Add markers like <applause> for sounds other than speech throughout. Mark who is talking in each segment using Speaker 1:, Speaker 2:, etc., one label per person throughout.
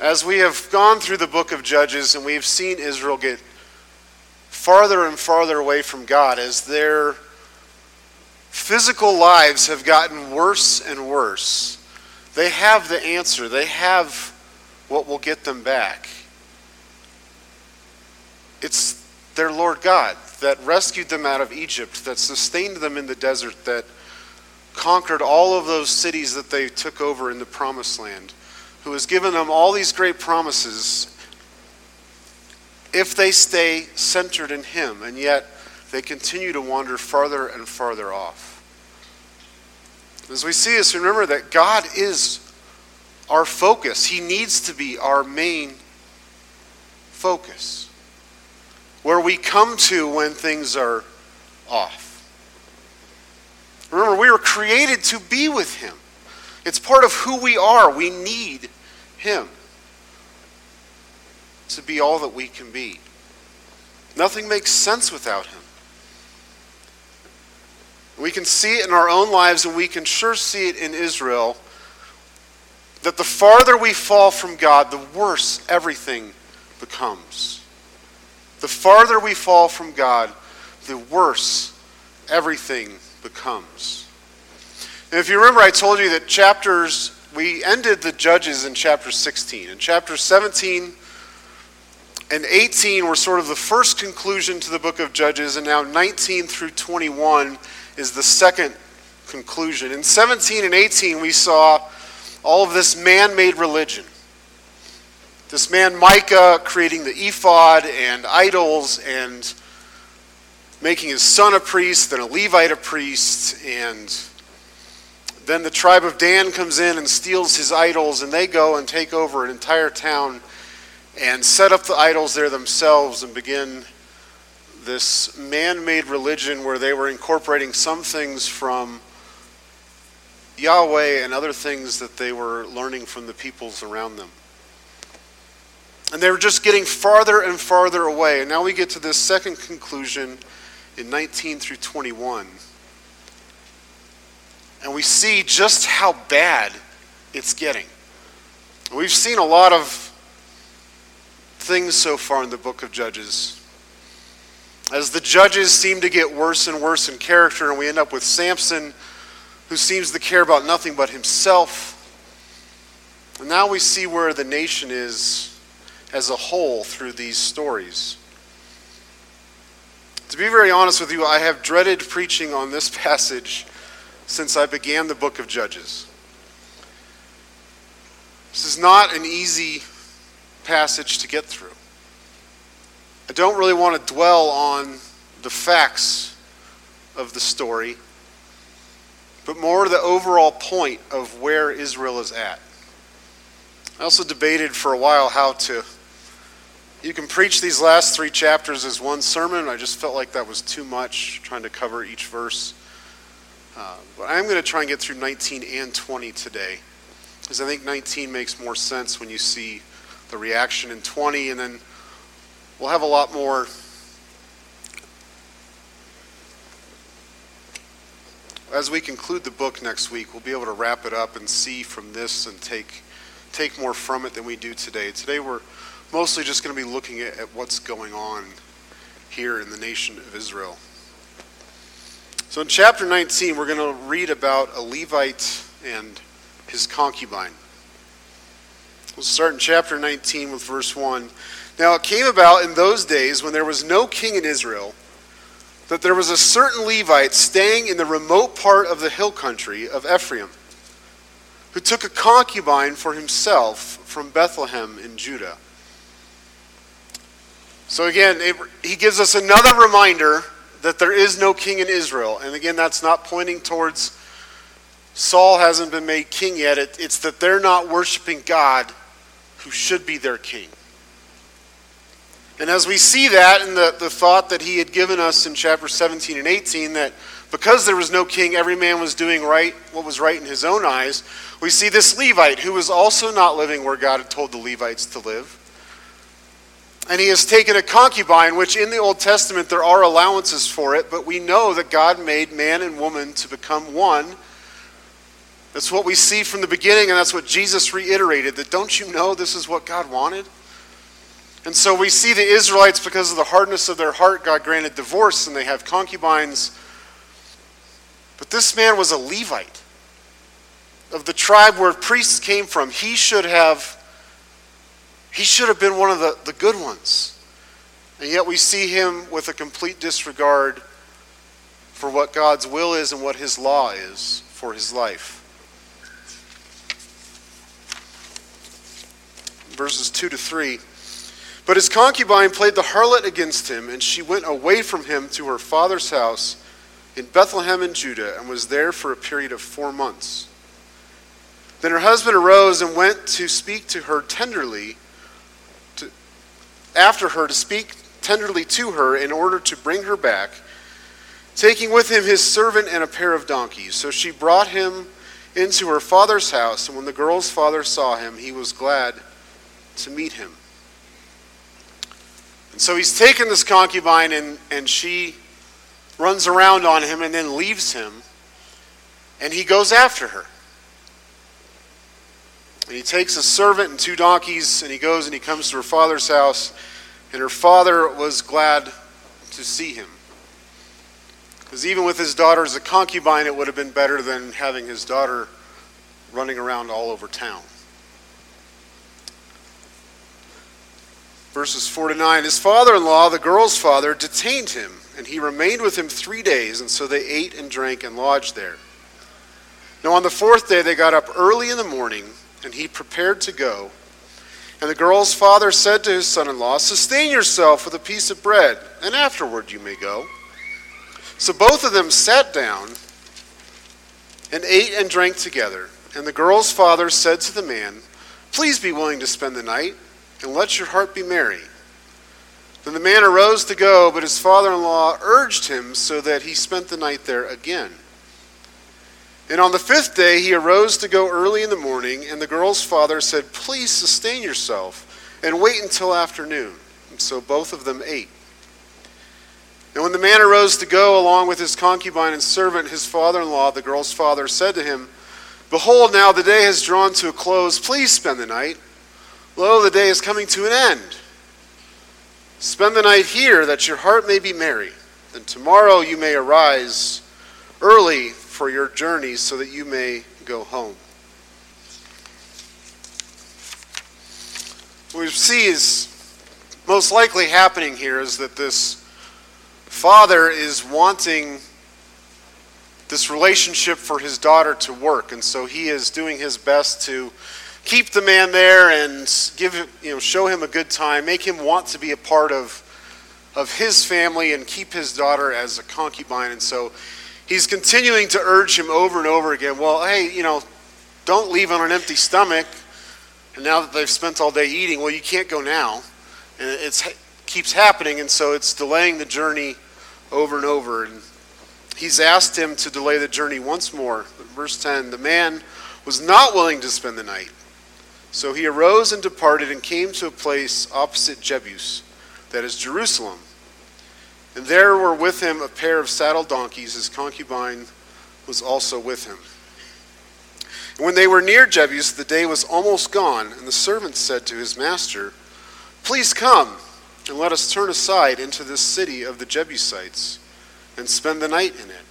Speaker 1: As we have gone through the book of Judges and we've seen Israel get farther and farther away from God as their physical lives have gotten worse and worse, they have the answer. They have what will get them back. It's their Lord God that rescued them out of Egypt, that sustained them in the desert, that conquered all of those cities that they took over in the promised land who has given them all these great promises if they stay centered in Him, and yet they continue to wander farther and farther off. As we see this, remember that God is our focus. He needs to be our main focus. Where we come to when things are off. Remember, we were created to be with Him. It's part of who we are. We need him to be all that we can be. Nothing makes sense without Him. We can see it in our own lives, and we can sure see it in Israel that the farther we fall from God, the worse everything becomes. The farther we fall from God, the worse everything becomes. And if you remember, I told you that chapters we ended the Judges in chapter 16. And chapter 17 and 18 were sort of the first conclusion to the book of Judges, and now 19 through 21 is the second conclusion. In 17 and 18, we saw all of this man made religion. This man Micah creating the ephod and idols and making his son a priest, then a Levite a priest, and then the tribe of Dan comes in and steals his idols, and they go and take over an entire town and set up the idols there themselves and begin this man made religion where they were incorporating some things from Yahweh and other things that they were learning from the peoples around them. And they were just getting farther and farther away. And now we get to this second conclusion in 19 through 21 and we see just how bad it's getting. We've seen a lot of things so far in the book of Judges. As the judges seem to get worse and worse in character, and we end up with Samson, who seems to care about nothing but himself. And now we see where the nation is as a whole through these stories. To be very honest with you, I have dreaded preaching on this <laughs> passage since I began the book of Judges. This is not an easy passage to get through. I don't really want to dwell on the facts of the story, but more the overall point of where Israel is at. I also debated for a while how to. You can preach these last three chapters as one sermon. I just felt like that was too much, trying to cover each verse. Uh, but I'm going to try and get through 19 and 20 today, because I think 19 makes more sense when you see the reaction in 20, and then we'll have a lot more. As we conclude the book next week, we'll be able to wrap it up and see from this and take take more from it than we do today. Today we're mostly just going to be looking at, at what's going on here in the nation of Israel. So in chapter 19, we're going to read about a Levite and his concubine. We'll start in chapter 19 with verse 1. Now it came about in those days when there was no king in Israel that there was a certain Levite staying in the remote part of the hill country of Ephraim who took a concubine for himself from Bethlehem in Judah. So again, he gives us another reminder that there is no king in Israel. And again, that's not pointing towards Saul hasn't been made king yet. It, it's that they're not worshiping God who should be their king. And as we see that in the, the thought that he had given us in chapter 17 and 18, that because there was no king, every man was doing right what was right in his own eyes, we see this Levite who was also not living where God had told the Levites to live. And he has taken a concubine, which in the Old Testament there are allowances for it, but we know that God made man and woman to become one That's what we see from the beginning, and that's what Jesus reiterated that don't you know this is what God wanted? And so we see the Israelites, because of the hardness of their heart, God granted divorce and they have concubines. But this man was a Levite of the tribe where priests came from. He should have he should have been one of the, the good ones. And yet we see him with a complete disregard for what God's will is and what his law is for his life. Verses 2 to 3. But his concubine played the harlot against him, and she went away from him to her father's house in Bethlehem in Judah, and was there for a period of four months. Then her husband arose and went to speak to her tenderly, after her to speak tenderly to her in order to bring her back, taking with him his servant and a pair of donkeys. So she brought him into her father's house, and when the girl's father saw him, he was glad to meet him. And so he's taken this concubine, and, and she runs around on him and then leaves him, and he goes after her. And he takes a servant and two donkeys, and he goes and he comes to her father's house, and her father was glad to see him. Because even with his daughter as a concubine, it would have been better than having his daughter running around all over town. verses 4 to 9. His father in law, the girl's father, detained him, and he remained with him three days, and so they ate and drank and lodged there. Now on the fourth day they got up early in the morning, and he prepared to go. And the girl's father said to his son in law, Sustain yourself with a piece of bread, and afterward you may go. So both of them sat down and ate and drank together. And the girl's father said to the man, Please be willing to spend the night and let your heart be merry. Then the man arose to go, but his father in law urged him so that he spent the night there again. And on the fifth day he arose to go early in the morning, and the girl's father said, Please sustain yourself and wait until afternoon. And so both of them ate. And when the man arose to go along with his concubine and servant, his father in law, the girl's father, said to him, Behold, now the day has drawn to a close. Please spend the night. Lo, the day is coming to an end. Spend the night here that your heart may be merry. Then tomorrow you may arise early for your journey so that you may go home. What we see is most likely happening here is that this father is wanting this relationship for his daughter to work, and so he is doing his best to keep the man there and give you know show him a good time, make him want to be a part of of his family and keep his daughter as a concubine. And so he's continuing to urge him over and over again, well, hey, you know, don't leave on an empty stomach. And now that they've spent all day eating, well, you can't go now. And it keeps happening, and so it's delaying the journey over and over. And he's asked him to delay the journey once more. Verse 10 The man was not willing to spend the night. So he arose and departed and came to a place opposite Jebus, that is Jerusalem. And there were with him a pair of saddle donkeys. His concubine was also with him. And when they were near Jebus, the day was almost gone, and the servant said to his master, Please come, and let us turn aside into this city of the Jebusites, and spend the night in it.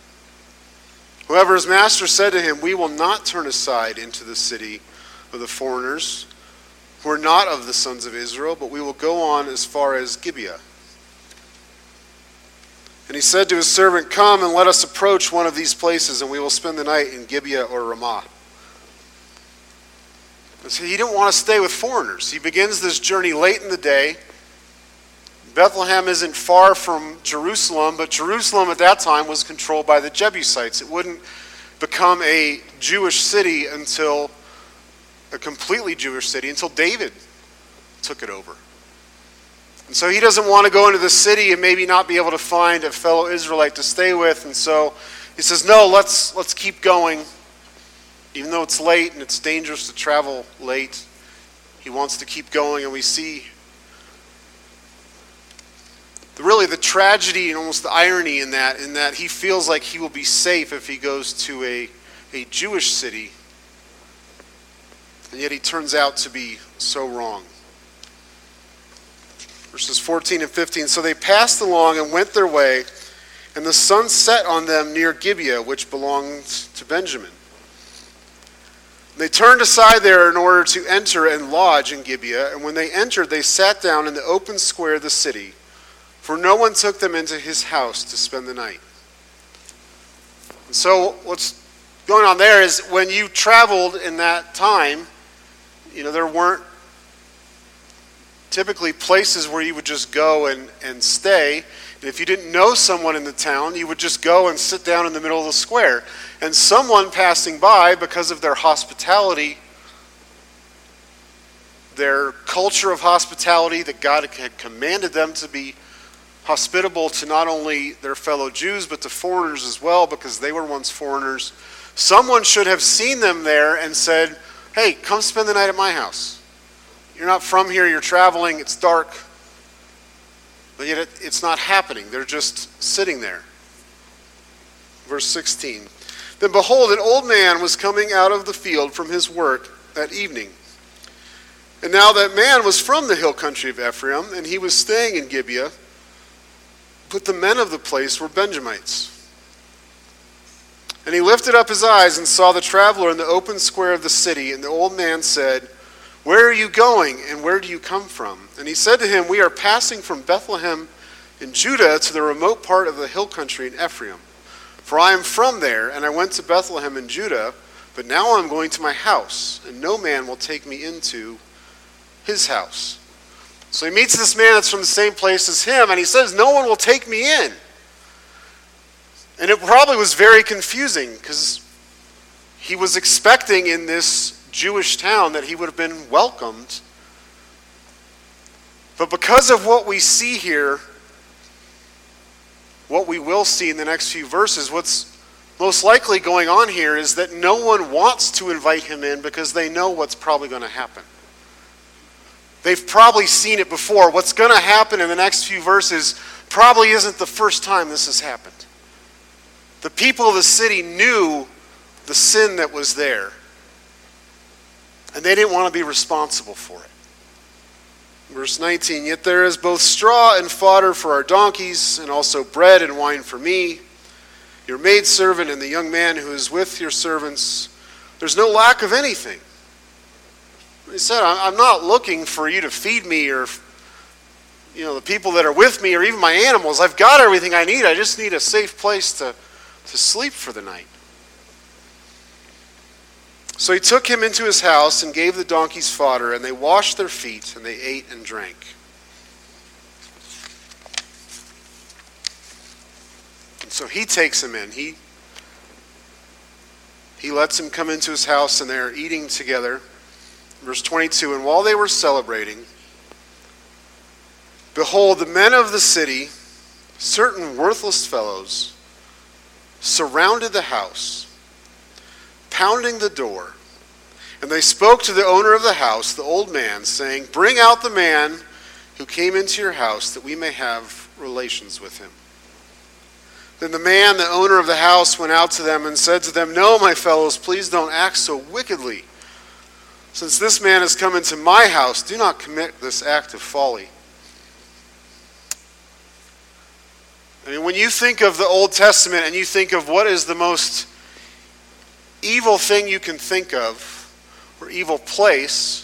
Speaker 1: However, his master said to him, We will not turn aside into the city of the foreigners who are not of the sons of Israel, but we will go on as far as Gibeah. And he said to his servant, Come and let us approach one of these places, and we will spend the night in Gibeah or Ramah. And so he didn't want to stay with foreigners. He begins this journey late in the day. Bethlehem isn't far from Jerusalem, but Jerusalem at that time was controlled by the Jebusites. It wouldn't become a Jewish city until a completely Jewish city until David took it over. And so he doesn't want to go into the city and maybe not be able to find a fellow Israelite to stay with. And so he says, No, let's, let's keep going. Even though it's late and it's dangerous to travel late, he wants to keep going. And we see the, really the tragedy and almost the irony in that, in that he feels like he will be safe if he goes to a, a Jewish city And yet he turns out to be so wrong. Verses 14 and 15. So they passed along and went their way, and the sun set on them near Gibeah, which belonged to Benjamin. They turned aside there in order to enter and lodge in Gibeah, and when they entered, they sat down in the open square of the city, for no one took them into his house to spend the night. And so, what's going on there is when you traveled in that time, you know, there weren't typically places where you would just go and, and stay. And if you didn't know someone in the town, you would just go and sit down in the middle of the square. And someone passing by, because of their hospitality, their culture of hospitality that God had commanded them to be hospitable to not only their fellow Jews, but to foreigners as well, because they were once foreigners. Someone should have seen them there and said, Hey, come spend the night at my house. You're not from here, you're traveling, it's dark. But yet it, it's not happening. They're just sitting there. Verse 16. Then behold, an old man was coming out of the field from his work that evening. And now that man was from the hill country of Ephraim, and he was staying in Gibeah, but the men of the place were Benjamites. And he lifted up his eyes and saw the traveler in the open square of the city. And the old man said, Where are you going, and where do you come from? And he said to him, We are passing from Bethlehem in Judah to the remote part of the hill country in Ephraim. For I am from there, and I went to Bethlehem in Judah, but now I'm going to my house, and no man will take me into his house. So he meets this man that's from the same place as him, and he says, No one will take me in. And it probably was very confusing because he was expecting in this Jewish town that he would have been welcomed. But because of what we see here, what we will see in the next few verses, what's most likely going on here is that no one wants to invite him in because they know what's probably going to happen. They've probably seen it before. What's going to happen in the next few verses probably isn't the first time this has happened. The people of the city knew the sin that was there, and they didn't want to be responsible for it. Verse 19 Yet there is both straw and fodder for our donkeys, and also bread and wine for me, your maidservant, and the young man who is with your servants. There's no lack of anything. He said, I'm not looking for you to feed me or you know the people that are with me or even my animals. I've got everything I need. I just need a safe place to to sleep for the night. So he took him into his house and gave the donkeys fodder, and they washed their feet, and they ate and drank. And so he takes him in. He, he lets him come into his house, and they're eating together. Verse 22 And while they were celebrating, behold, the men of the city, certain worthless fellows, surrounded the house, pounding the door. And they spoke to the owner of the house, the old man, saying, Bring out the man who came into your house, that we may have relations with him. Then the man, the owner of the house, went out to them and said to them, No, my fellows, please don't act so wickedly. Since this man has come into my house, do not commit this act of folly. I mean, when you think of the Old Testament and you think of what is the most evil thing you can think of, or evil place,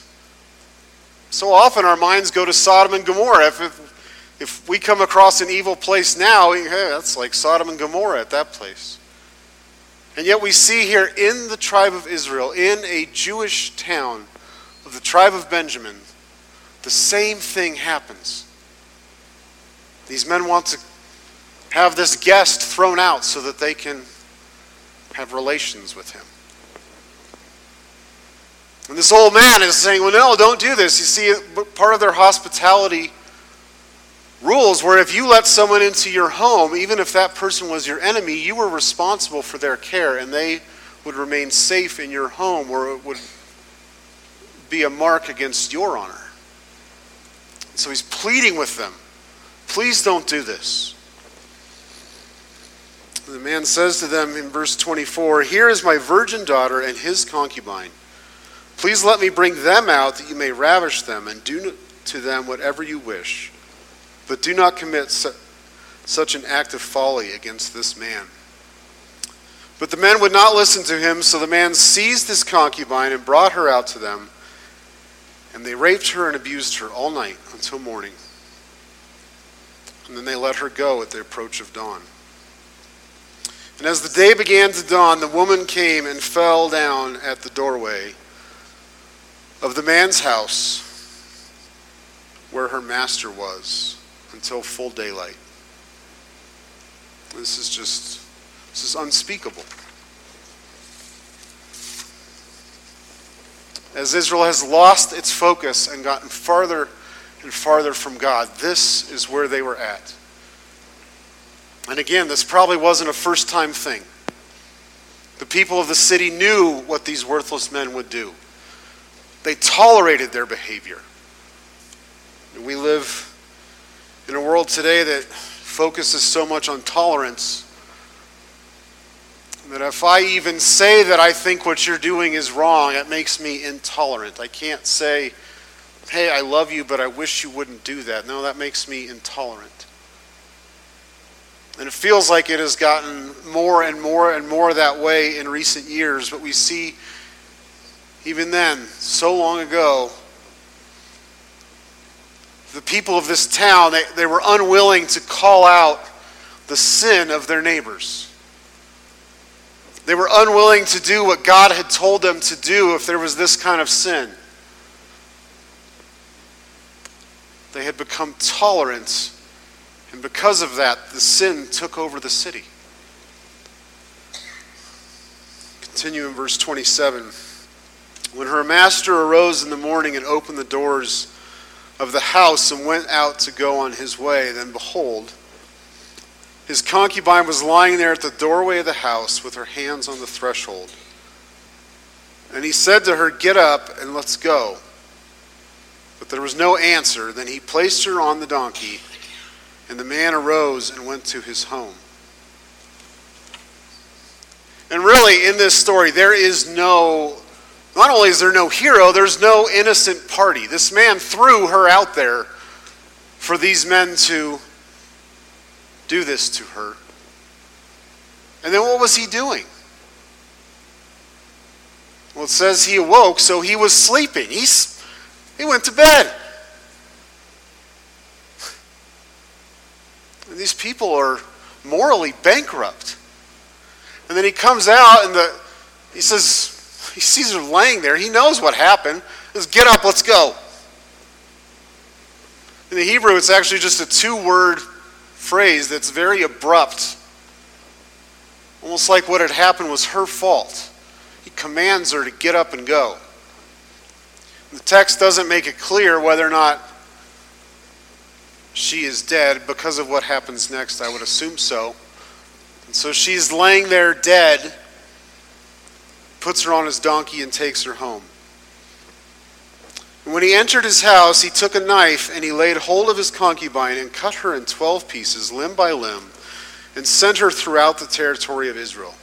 Speaker 1: so often our minds go to Sodom and Gomorrah. If, if, if we come across an evil place now, hey, that's like Sodom and Gomorrah at that place. And yet we see here in the tribe of Israel, in a Jewish town of the tribe of Benjamin, the same thing happens. These men want to have this guest thrown out so that they can have relations with him. And this old man is saying, Well, no, don't do this. You see, part of their hospitality rules were if you let someone into your home, even if that person was your enemy, you were responsible for their care and they would remain safe in your home or it would be a mark against your honor. So he's pleading with them please don't do this. The man says to them in verse 24 Here is my virgin daughter and his concubine. Please let me bring them out that you may ravish them and do to them whatever you wish. But do not commit su- such an act of folly against this man. But the men would not listen to him, so the man seized his concubine and brought her out to them. And they raped her and abused her all night until morning. And then they let her go at the approach of dawn. And as the day began to dawn, the woman came and fell down at the doorway of the man's house where her master was until full daylight. This is just, this is unspeakable. As Israel has lost its focus and gotten farther and farther from God, this is where they were at. And again, this probably wasn't a first time thing. The people of the city knew what these worthless men would do, they tolerated their behavior. We live in a world today that focuses so much on tolerance that if I even say that I think what you're doing is wrong, it makes me intolerant. I can't say, hey, I love you, but I wish you wouldn't do that. No, that makes me intolerant. And it feels like it has gotten more and more and more that way in recent years, but we see even then, so long ago, the people of this town, they, they were unwilling to call out the sin of their neighbors. They were unwilling to do what God had told them to do if there was this kind of sin. They had become tolerant, and because of that, the sin took over the city. Continue in verse 27. When her master arose in the morning and opened the doors of the house and went out to go on his way, then behold, his concubine was lying there at the doorway of the house with her hands on the threshold. And he said to her, Get up and let's go. But there was no answer. Then he placed her on the donkey, and the man arose and went to his home. And really, in this story, there is no, not only is there no hero, there's no innocent party. This man threw her out there for these men to do this to her. And then what was he doing? Well, it says he awoke, so he was sleeping. He's, he went to bed. And these people are morally bankrupt. And then he comes out and the, he says, he sees her laying there. He knows what happened. He says, Get up, let's go. In the Hebrew, it's actually just a two word phrase that's very abrupt, almost like what had happened was her fault. He commands her to get up and go. The text doesn't make it clear whether or not she is dead because of what happens next. I would assume so. And so she's laying there dead, puts her on his donkey, and takes her home. And when he entered his house, he took a knife and he laid hold of his concubine and cut her in twelve pieces, limb by limb, and sent her throughout the territory of Israel.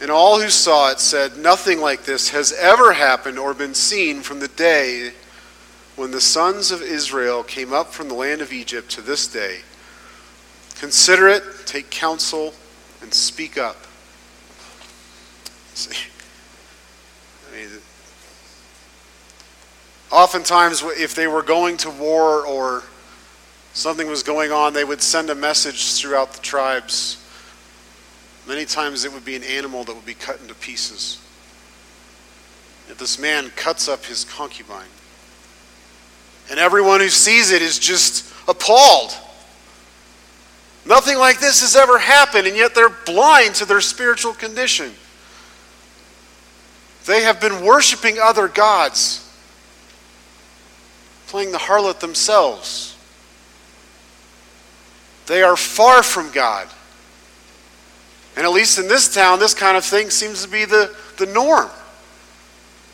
Speaker 1: And all who saw it said, Nothing like this has ever happened or been seen from the day when the sons of Israel came up from the land of Egypt to this day. Consider it, take counsel, and speak up. See, I mean, oftentimes, if they were going to war or something was going on, they would send a message throughout the tribes. Many times it would be an animal that would be cut into pieces. If this man cuts up his concubine, and everyone who sees it is just appalled. Nothing like this has ever happened, and yet they're blind to their spiritual condition. They have been worshiping other gods playing the harlot themselves. They are far from God. And at least in this town, this kind of thing seems to be the, the norm.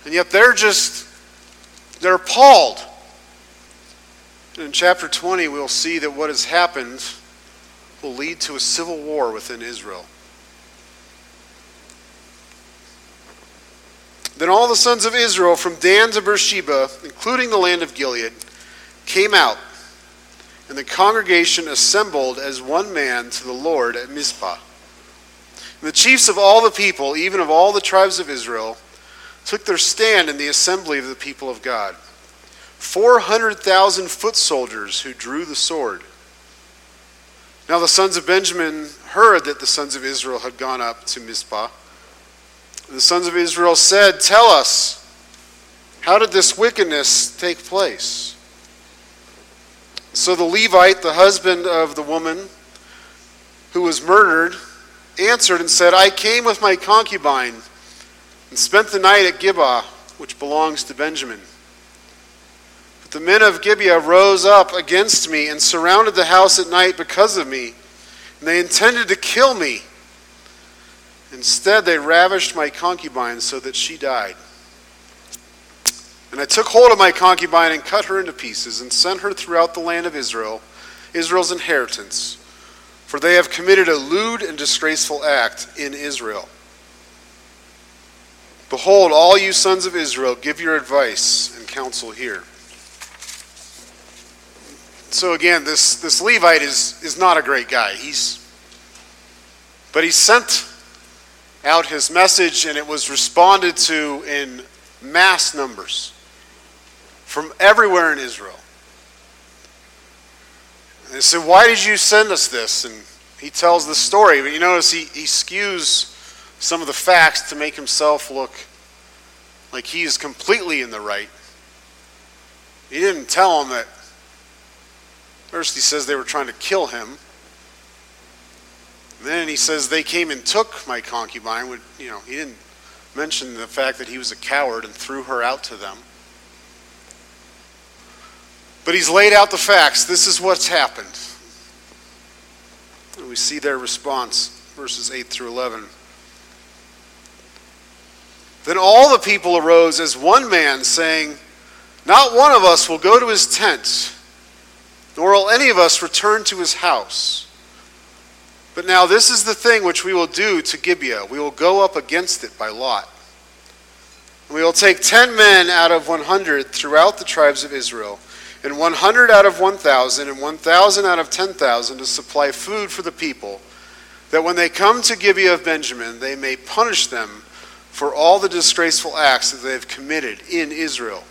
Speaker 1: And yet they're just, they're appalled. In chapter 20, we'll see that what has happened will lead to a civil war within Israel. Then all the sons of Israel from Dan to Beersheba, including the land of Gilead, came out, and the congregation assembled as one man to the Lord at Mizpah. And the chiefs of all the people, even of all the tribes of Israel, took their stand in the assembly of the people of God. 400,000 foot soldiers who drew the sword. Now the sons of Benjamin heard that the sons of Israel had gone up to Mizpah. The sons of Israel said, Tell us, how did this wickedness take place? So the Levite, the husband of the woman who was murdered, answered and said, I came with my concubine and spent the night at Gibeah, which belongs to Benjamin. The men of Gibeah rose up against me and surrounded the house at night because of me, and they intended to kill me. Instead, they ravished my concubine so that she died. And I took hold of my concubine and cut her into pieces and sent her throughout the land of Israel, Israel's inheritance, for they have committed a lewd and disgraceful act in Israel. Behold, all you sons of Israel, give your advice and counsel here. So again, this, this Levite is, is not a great guy. He's but he sent out his message and it was responded to in mass numbers from everywhere in Israel. And they said, Why did you send us this? And he tells the story, but you notice he, he skews some of the facts to make himself look like he's completely in the right. He didn't tell them that. First, he says they were trying to kill him. then he says they came and took my concubine. Would You know, he didn't mention the fact that he was a coward and threw her out to them. But he's laid out the facts. This is what's happened. And we see their response, verses 8 through 11. Then all the people arose as one man, saying, Not one of us will go to his tent, nor will any of us return to his house. But now this is the thing which we will do to Gibeah. We will go up against it by lot. And we will take ten men out of one hundred throughout the tribes of Israel, and one hundred out of one thousand, and one thousand out of ten thousand to supply food for the people, that when they come to Gibeah of Benjamin, they may punish them for all the disgraceful acts that they have committed in Israel.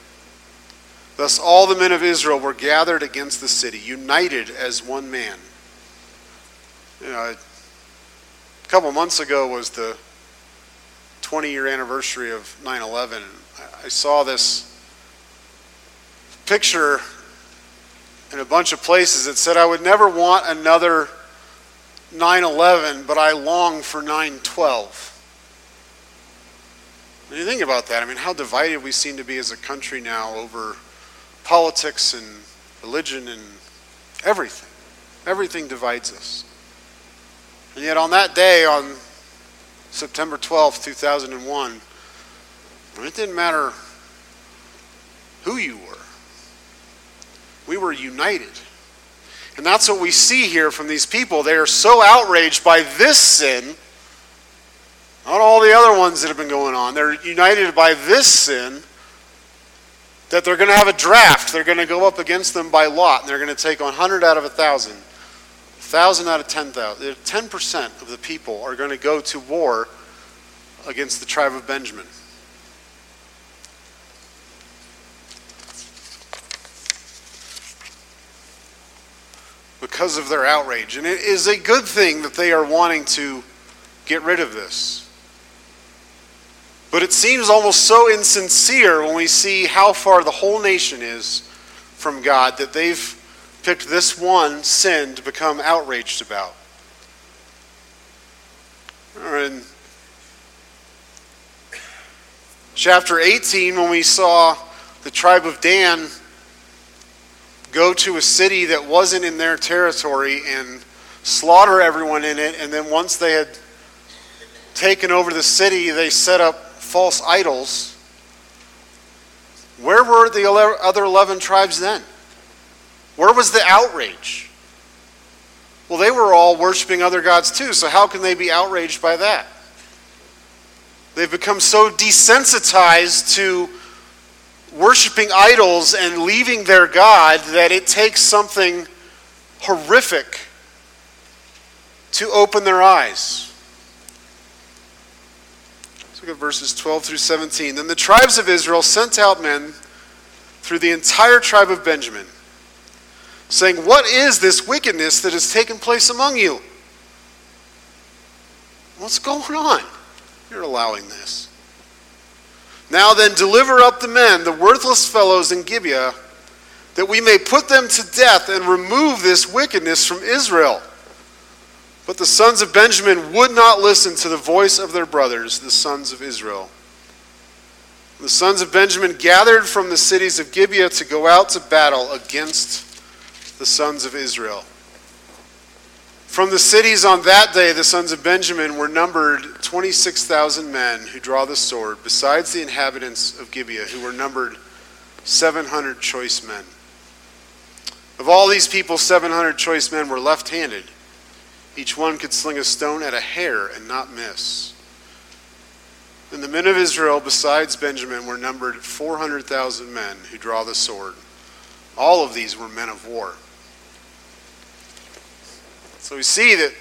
Speaker 1: Thus, all the men of Israel were gathered against the city, united as one man. You know, a couple months ago was the 20 year anniversary of 9 11. I saw this picture in a bunch of places that said, I would never want another 9 11, but I long for 9 12. When you think about that, I mean, how divided we seem to be as a country now over politics and religion and everything. Everything divides us. And yet, on that day, on September 12, 2001, it didn't matter who you were, we were united. And that's what we see here from these people. They are so outraged by this sin not all the other ones that have been going on. They're united by this sin that they're going to have a draft. They're going to go up against them by lot. And they're going to take 100 out of 1,000, 1,000 out of 10,000. 10% of the people are going to go to war against the tribe of Benjamin. Because of their outrage. And it is a good thing that they are wanting to get rid of this. But it seems almost so insincere when we see how far the whole nation is from God that they've picked this one sin to become outraged about. In chapter 18, when we saw the tribe of Dan go to a city that wasn't in their territory and slaughter everyone in it, and then once they had taken over the city, they set up false idols, where were the other 11 tribes then? Where was the outrage? Well, they were all worshiping other gods too, so how can they be outraged by that? They've become so desensitized to worshiping idols and leaving their God that it takes something horrific to open their eyes. Look at verses 12 through 17. Then the tribes of Israel sent out men through the entire tribe of Benjamin, saying, What is this wickedness that has taken place among you? What's going on? You're allowing this. Now then, deliver up the men, the worthless fellows in Gibeah, that we may put them to death and remove this wickedness from Israel. But the sons of Benjamin would not listen to the voice of their brothers, the sons of Israel. The sons of Benjamin gathered from the cities of Gibeah to go out to battle against the sons of Israel. From the cities on that day, the sons of Benjamin were numbered 26,000 men who draw the sword, besides the inhabitants of Gibeah, who were numbered 700 choice men. Of all these people, 700 choice men were left handed. Each one could sling a stone at a hair and not miss. And the men of Israel, besides Benjamin, were numbered 400,000 men who draw the sword. All of these were men of war. So we see that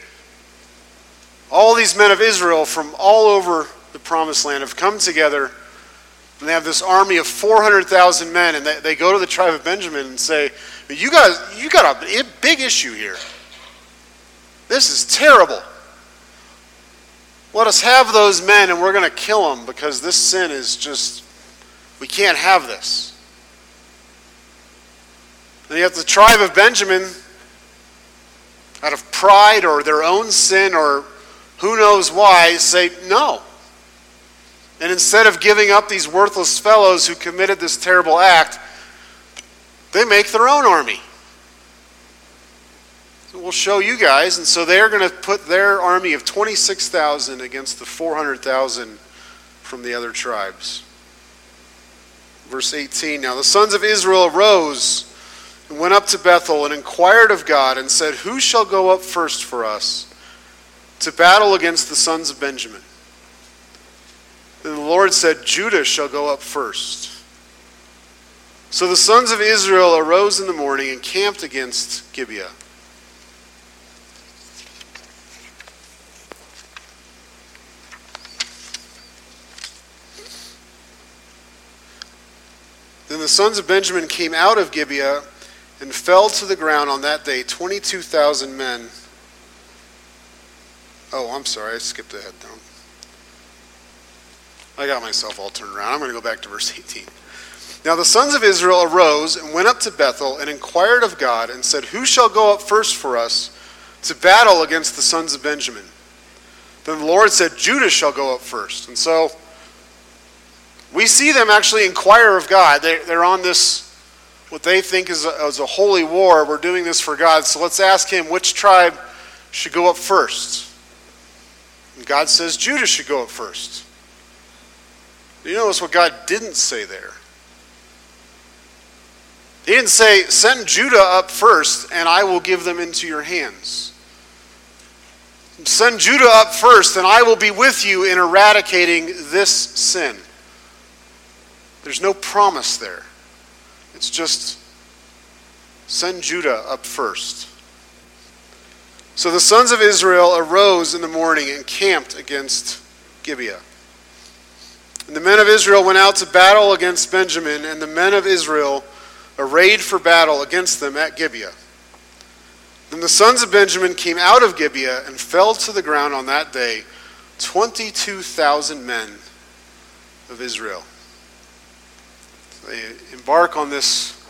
Speaker 1: all these men of Israel from all over the promised land have come together and they have this army of 400,000 men and they, they go to the tribe of Benjamin and say, you guys, you got a big issue here. This is terrible. Let us have those men and we're going to kill them because this sin is just, we can't have this. And have the tribe of Benjamin out of pride or their own sin or who knows why, say no. And instead of giving up these worthless fellows who committed this terrible act, they make their own army. We'll show you guys. And so they're going to put their army of 26,000 against the 400,000 from the other tribes. Verse 18 Now the sons of Israel arose and went up to Bethel and inquired of God and said, Who shall go up first for us to battle against the sons of Benjamin? Then the Lord said, Judah shall go up first. So the sons of Israel arose in the morning and camped against Gibeah. Then the sons of Benjamin came out of Gibeah and fell to the ground on that day 22,000 men. Oh, I'm sorry, I skipped ahead down. I got myself all turned around. I'm going to go back to verse 18. Now the sons of Israel arose and went up to Bethel and inquired of God and said, Who shall go up first for us to battle against the sons of Benjamin? Then the Lord said, Judah shall go up first. And so we see them actually inquire of God. They're on this what they think is a, is a holy war. We're doing this for God. So let's ask him which tribe should go up first. And God says Judah should go up first. You notice what God didn't say there. He didn't say, Send Judah up first, and I will give them into your hands. Send Judah up first, and I will be with you in eradicating this sin. There's no promise there. It's just send Judah up first. So the sons of Israel arose in the morning and camped against Gibeah. And the men of Israel went out to battle against Benjamin, and the men of Israel arrayed for battle against them at Gibeah. Then the sons of Benjamin came out of Gibeah and fell to the ground on that day 22,000 men of Israel. They embark on this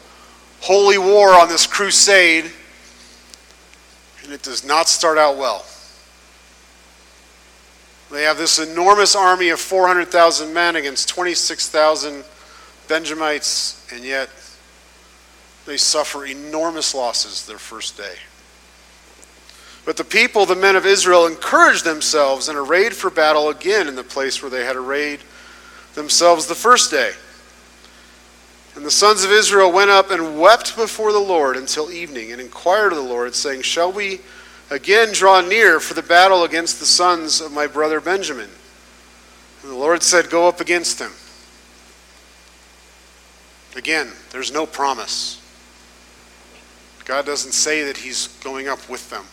Speaker 1: holy war, on this crusade, and it does not start out well. They have this enormous army of 400,000 men against 26,000 Benjamites, and yet they suffer enormous losses their first day. But the people, the men of Israel, encouraged themselves and arrayed for battle again in the place where they had arrayed themselves the first day. And the sons of Israel went up and wept before the Lord until evening, and inquired of the Lord, saying, Shall we again draw near for the battle against the sons of my brother Benjamin? And the Lord said, Go up against them. Again, there's no promise. God doesn't say that He's going up with them,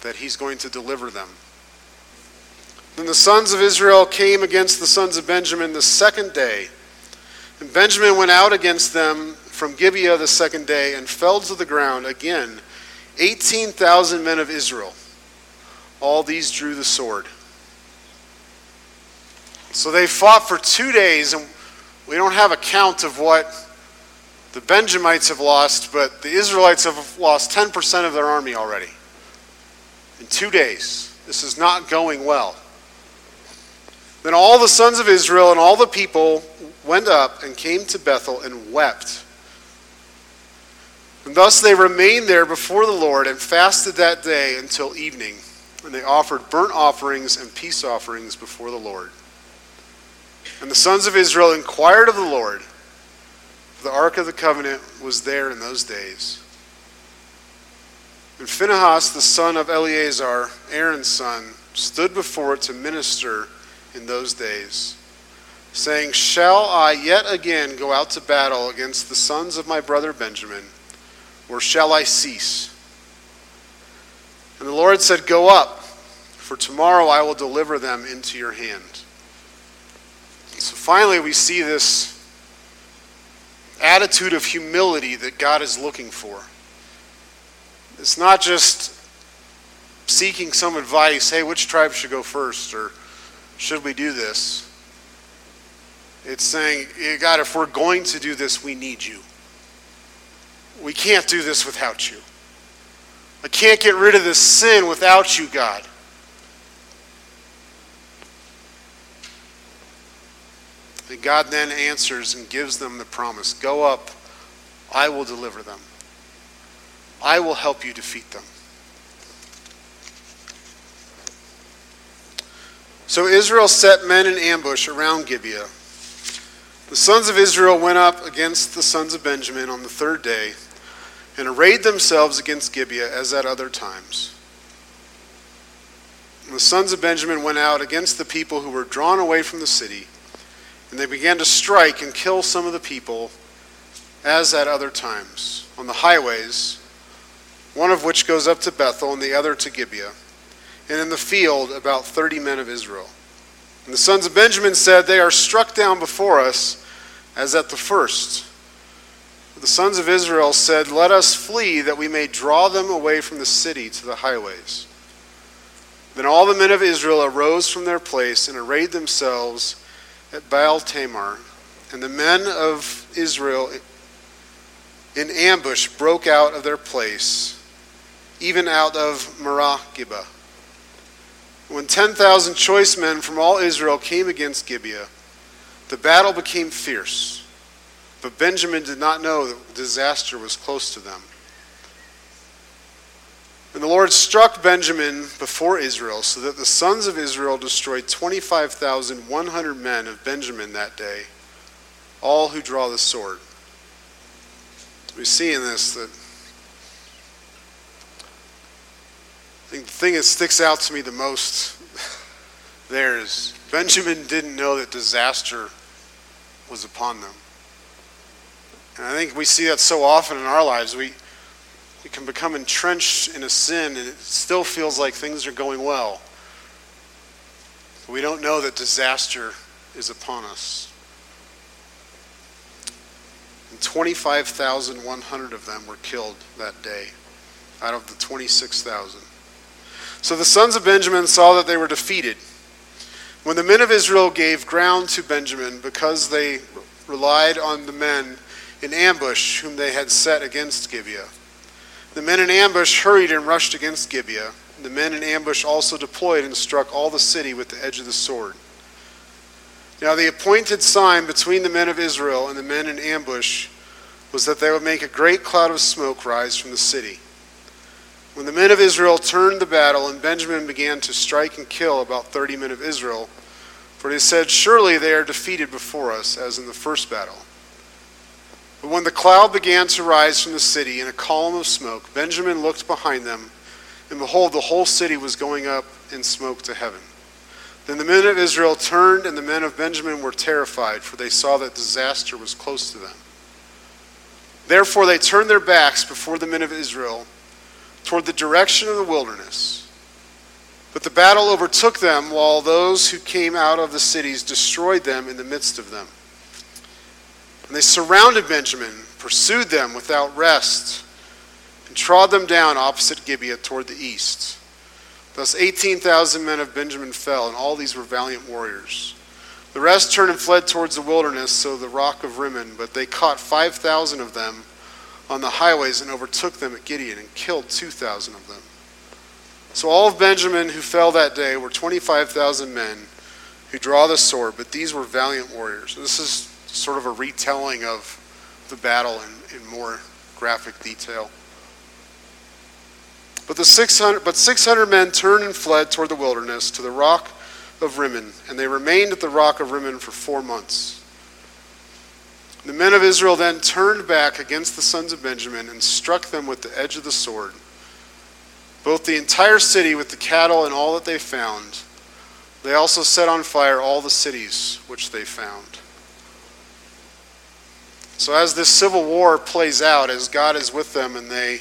Speaker 1: that He's going to deliver them. Then the sons of Israel came against the sons of Benjamin the second day. And Benjamin went out against them from Gibeah the second day and fell to the ground again 18,000 men of Israel. All these drew the sword. So they fought for two days, and we don't have a count of what the Benjamites have lost, but the Israelites have lost 10% of their army already in two days. This is not going well. Then all the sons of Israel and all the people went up and came to Bethel and wept. And thus they remained there before the Lord and fasted that day until evening. And they offered burnt offerings and peace offerings before the Lord. And the sons of Israel inquired of the Lord. The ark of the covenant was there in those days. And Phinehas, the son of Eleazar, Aaron's son, stood before it to minister in those days, saying, Shall I yet again go out to battle against the sons of my brother Benjamin, or shall I cease? And the Lord said, Go up, for tomorrow I will deliver them into your hand. So finally, we see this attitude of humility that God is looking for. It's not just seeking some advice hey, which tribe should go first, or should we do this? It's saying, eh, God, if we're going to do this, we need you. We can't do this without you. I can't get rid of this sin without you, God. And God then answers and gives them the promise Go up, I will deliver them. I will help you defeat them. So Israel set men in ambush around Gibeah. The sons of Israel went up against the sons of Benjamin on the third day and arrayed themselves against Gibeah as at other times. And the sons of Benjamin went out against the people who were drawn away from the city, and they began to strike and kill some of the people as at other times on the highways, one of which goes up to Bethel and the other to Gibeah and in the field about thirty men of Israel. And the sons of Benjamin said, They are struck down before us as at the first. But the sons of Israel said, Let us flee, that we may draw them away from the city to the highways. Then all the men of Israel arose from their place and arrayed themselves at Baal Tamar. And the men of Israel in ambush broke out of their place, even out of Maareh-geba. When 10,000 choice men from all Israel came against Gibeah, the battle became fierce. But Benjamin did not know that disaster was close to them. And the Lord struck Benjamin before Israel, so that the sons of Israel destroyed 25,100 men of Benjamin that day, all who draw the sword. We see in this that I think the thing that sticks out to me the most there is Benjamin didn't know that disaster was upon them. And I think we see that so often in our lives. We, we can become entrenched in a sin and it still feels like things are going well. But we don't know that disaster is upon us. And 25,100 of them were killed that day out of the 26,000. So the sons of Benjamin saw that they were defeated. When the men of Israel gave ground to Benjamin because they relied on the men in ambush whom they had set against Gibeah, the men in ambush hurried and rushed against Gibeah. The men in ambush also deployed and struck all the city with the edge of the sword. Now, the appointed sign between the men of Israel and the men in ambush was that they would make a great cloud of smoke rise from the city. When the men of Israel turned the battle, and Benjamin began to strike and kill about thirty men of Israel, for he said, Surely they are defeated before us, as in the first battle. But when the cloud began to rise from the city in a column of smoke, Benjamin looked behind them, and behold, the whole city was going up in smoke to heaven. Then the men of Israel turned, and the men of Benjamin were terrified, for they saw that disaster was close to them. Therefore, they turned their backs before the men of Israel toward the direction of the wilderness. But the battle overtook them, while those who came out of the cities destroyed them in the midst of them. And they surrounded Benjamin, pursued them without rest, and trod them down opposite Gibeah toward the east. Thus 18,000 men of Benjamin fell, and all these were valiant warriors. The rest turned and fled towards the wilderness, so the rock of Rimmon, but they caught 5,000 of them on the highways and overtook them at Gideon and killed 2,000 of them. So all of Benjamin who fell that day were 25,000 men who draw the sword, but these were valiant warriors. This is sort of a retelling of the battle in, in more graphic detail. But, the 600, but 600 men turned and fled toward the wilderness to the rock of Rimmon, and they remained at the rock of Rimmon for four months. The men of Israel then turned back against the sons of Benjamin and struck them with the edge of the sword, both the entire city with the cattle and all that they found. They also set on fire all the cities which they found. So, as this civil war plays out, as God is with them and they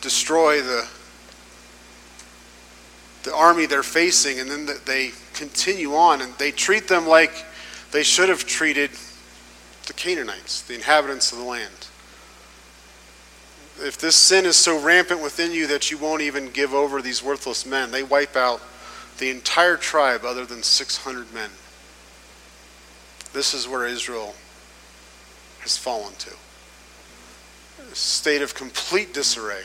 Speaker 1: destroy the, the army they're facing, and then they continue on and they treat them like they should have treated the Canaanites, the inhabitants of the land. If this sin is so rampant within you that you won't even give over these worthless men, they wipe out the entire tribe other than 600 men. This is where Israel has fallen to. A state of complete disarray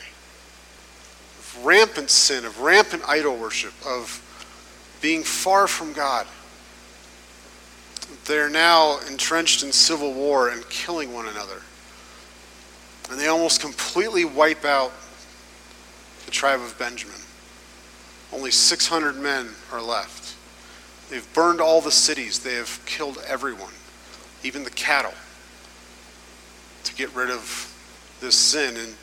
Speaker 1: rampant sin, of rampant idol worship, of being far from God. They're now entrenched in civil war and killing one another. And they almost completely wipe out the tribe of Benjamin. Only 600 men are left. They've burned all the cities, they have killed everyone, even the cattle, to get rid of this sin. And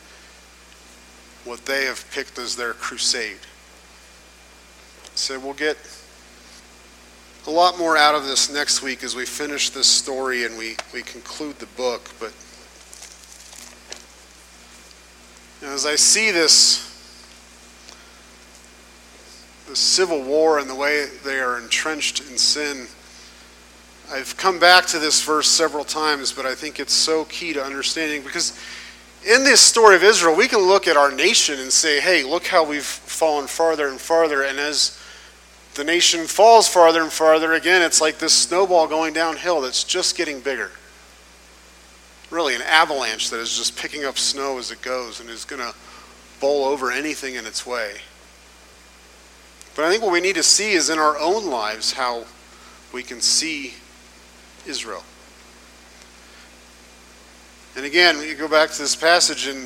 Speaker 1: what they have picked as their crusade. So we'll get a lot more out of this next week as we finish this story and we, we conclude the book. But as I see this, the civil war and the way they are entrenched in sin, I've come back to this verse several times, but I think it's so key to understanding because in this story of Israel, we can look at our nation and say, hey, look how we've fallen farther and farther. And as the nation falls farther and farther, again, it's like this snowball going downhill that's just getting bigger. Really, an avalanche that is just picking up snow as it goes and is going to bowl over anything in its way. But I think what we need to see is in our own lives how we can see Israel. And again, you go back to this passage in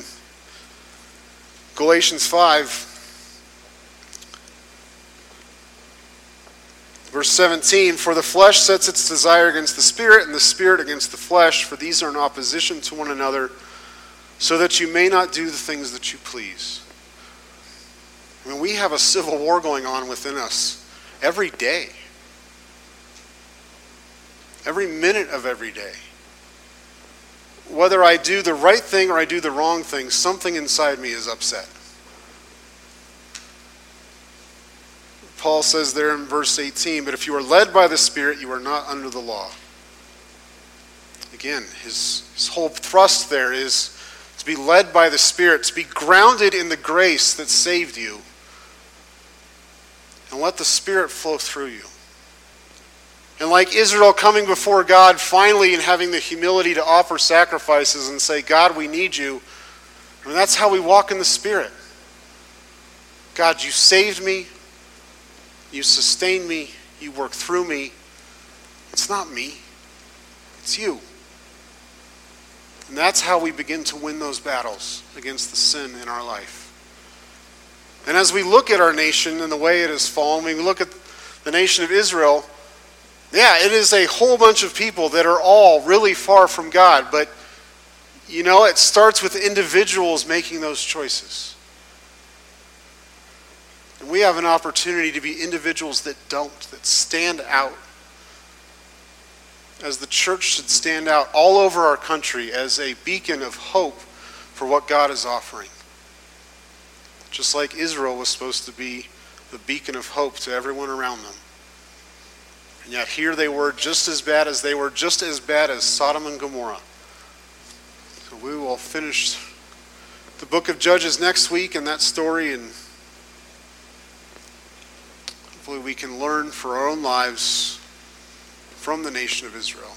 Speaker 1: Galatians 5, verse 17 For the flesh sets its desire against the spirit, and the spirit against the flesh, for these are in opposition to one another, so that you may not do the things that you please. I mean, we have a civil war going on within us every day, every minute of every day whether I do the right thing or I do the wrong thing, something inside me is upset. Paul says there in verse 18, but if you are led by the Spirit, you are not under the law. Again, his, his whole thrust there is to be led by the Spirit, to be grounded in the grace that saved you, and let the Spirit flow through you. And like Israel coming before God finally and having the humility to offer sacrifices and say, God, we need you. I mean, that's how we walk in the Spirit. God, you saved me. You sustained me. You work through me. It's not me, it's you. And that's how we begin to win those battles against the sin in our life. And as we look at our nation and the way it has fallen, we look at the nation of Israel yeah, it is a whole bunch of people that are all really far from God, but you know, it starts with individuals making those choices. And we have an opportunity to be individuals that don't, that stand out. As the church should stand out all over our country as a beacon of hope for what God is offering. Just like Israel was supposed to be the beacon of hope to everyone around them. And yet here they were just as bad as they were just as bad as Sodom and Gomorrah. So we will finish the book of Judges next week and that story and hopefully we can learn for our own lives from the nation of Israel.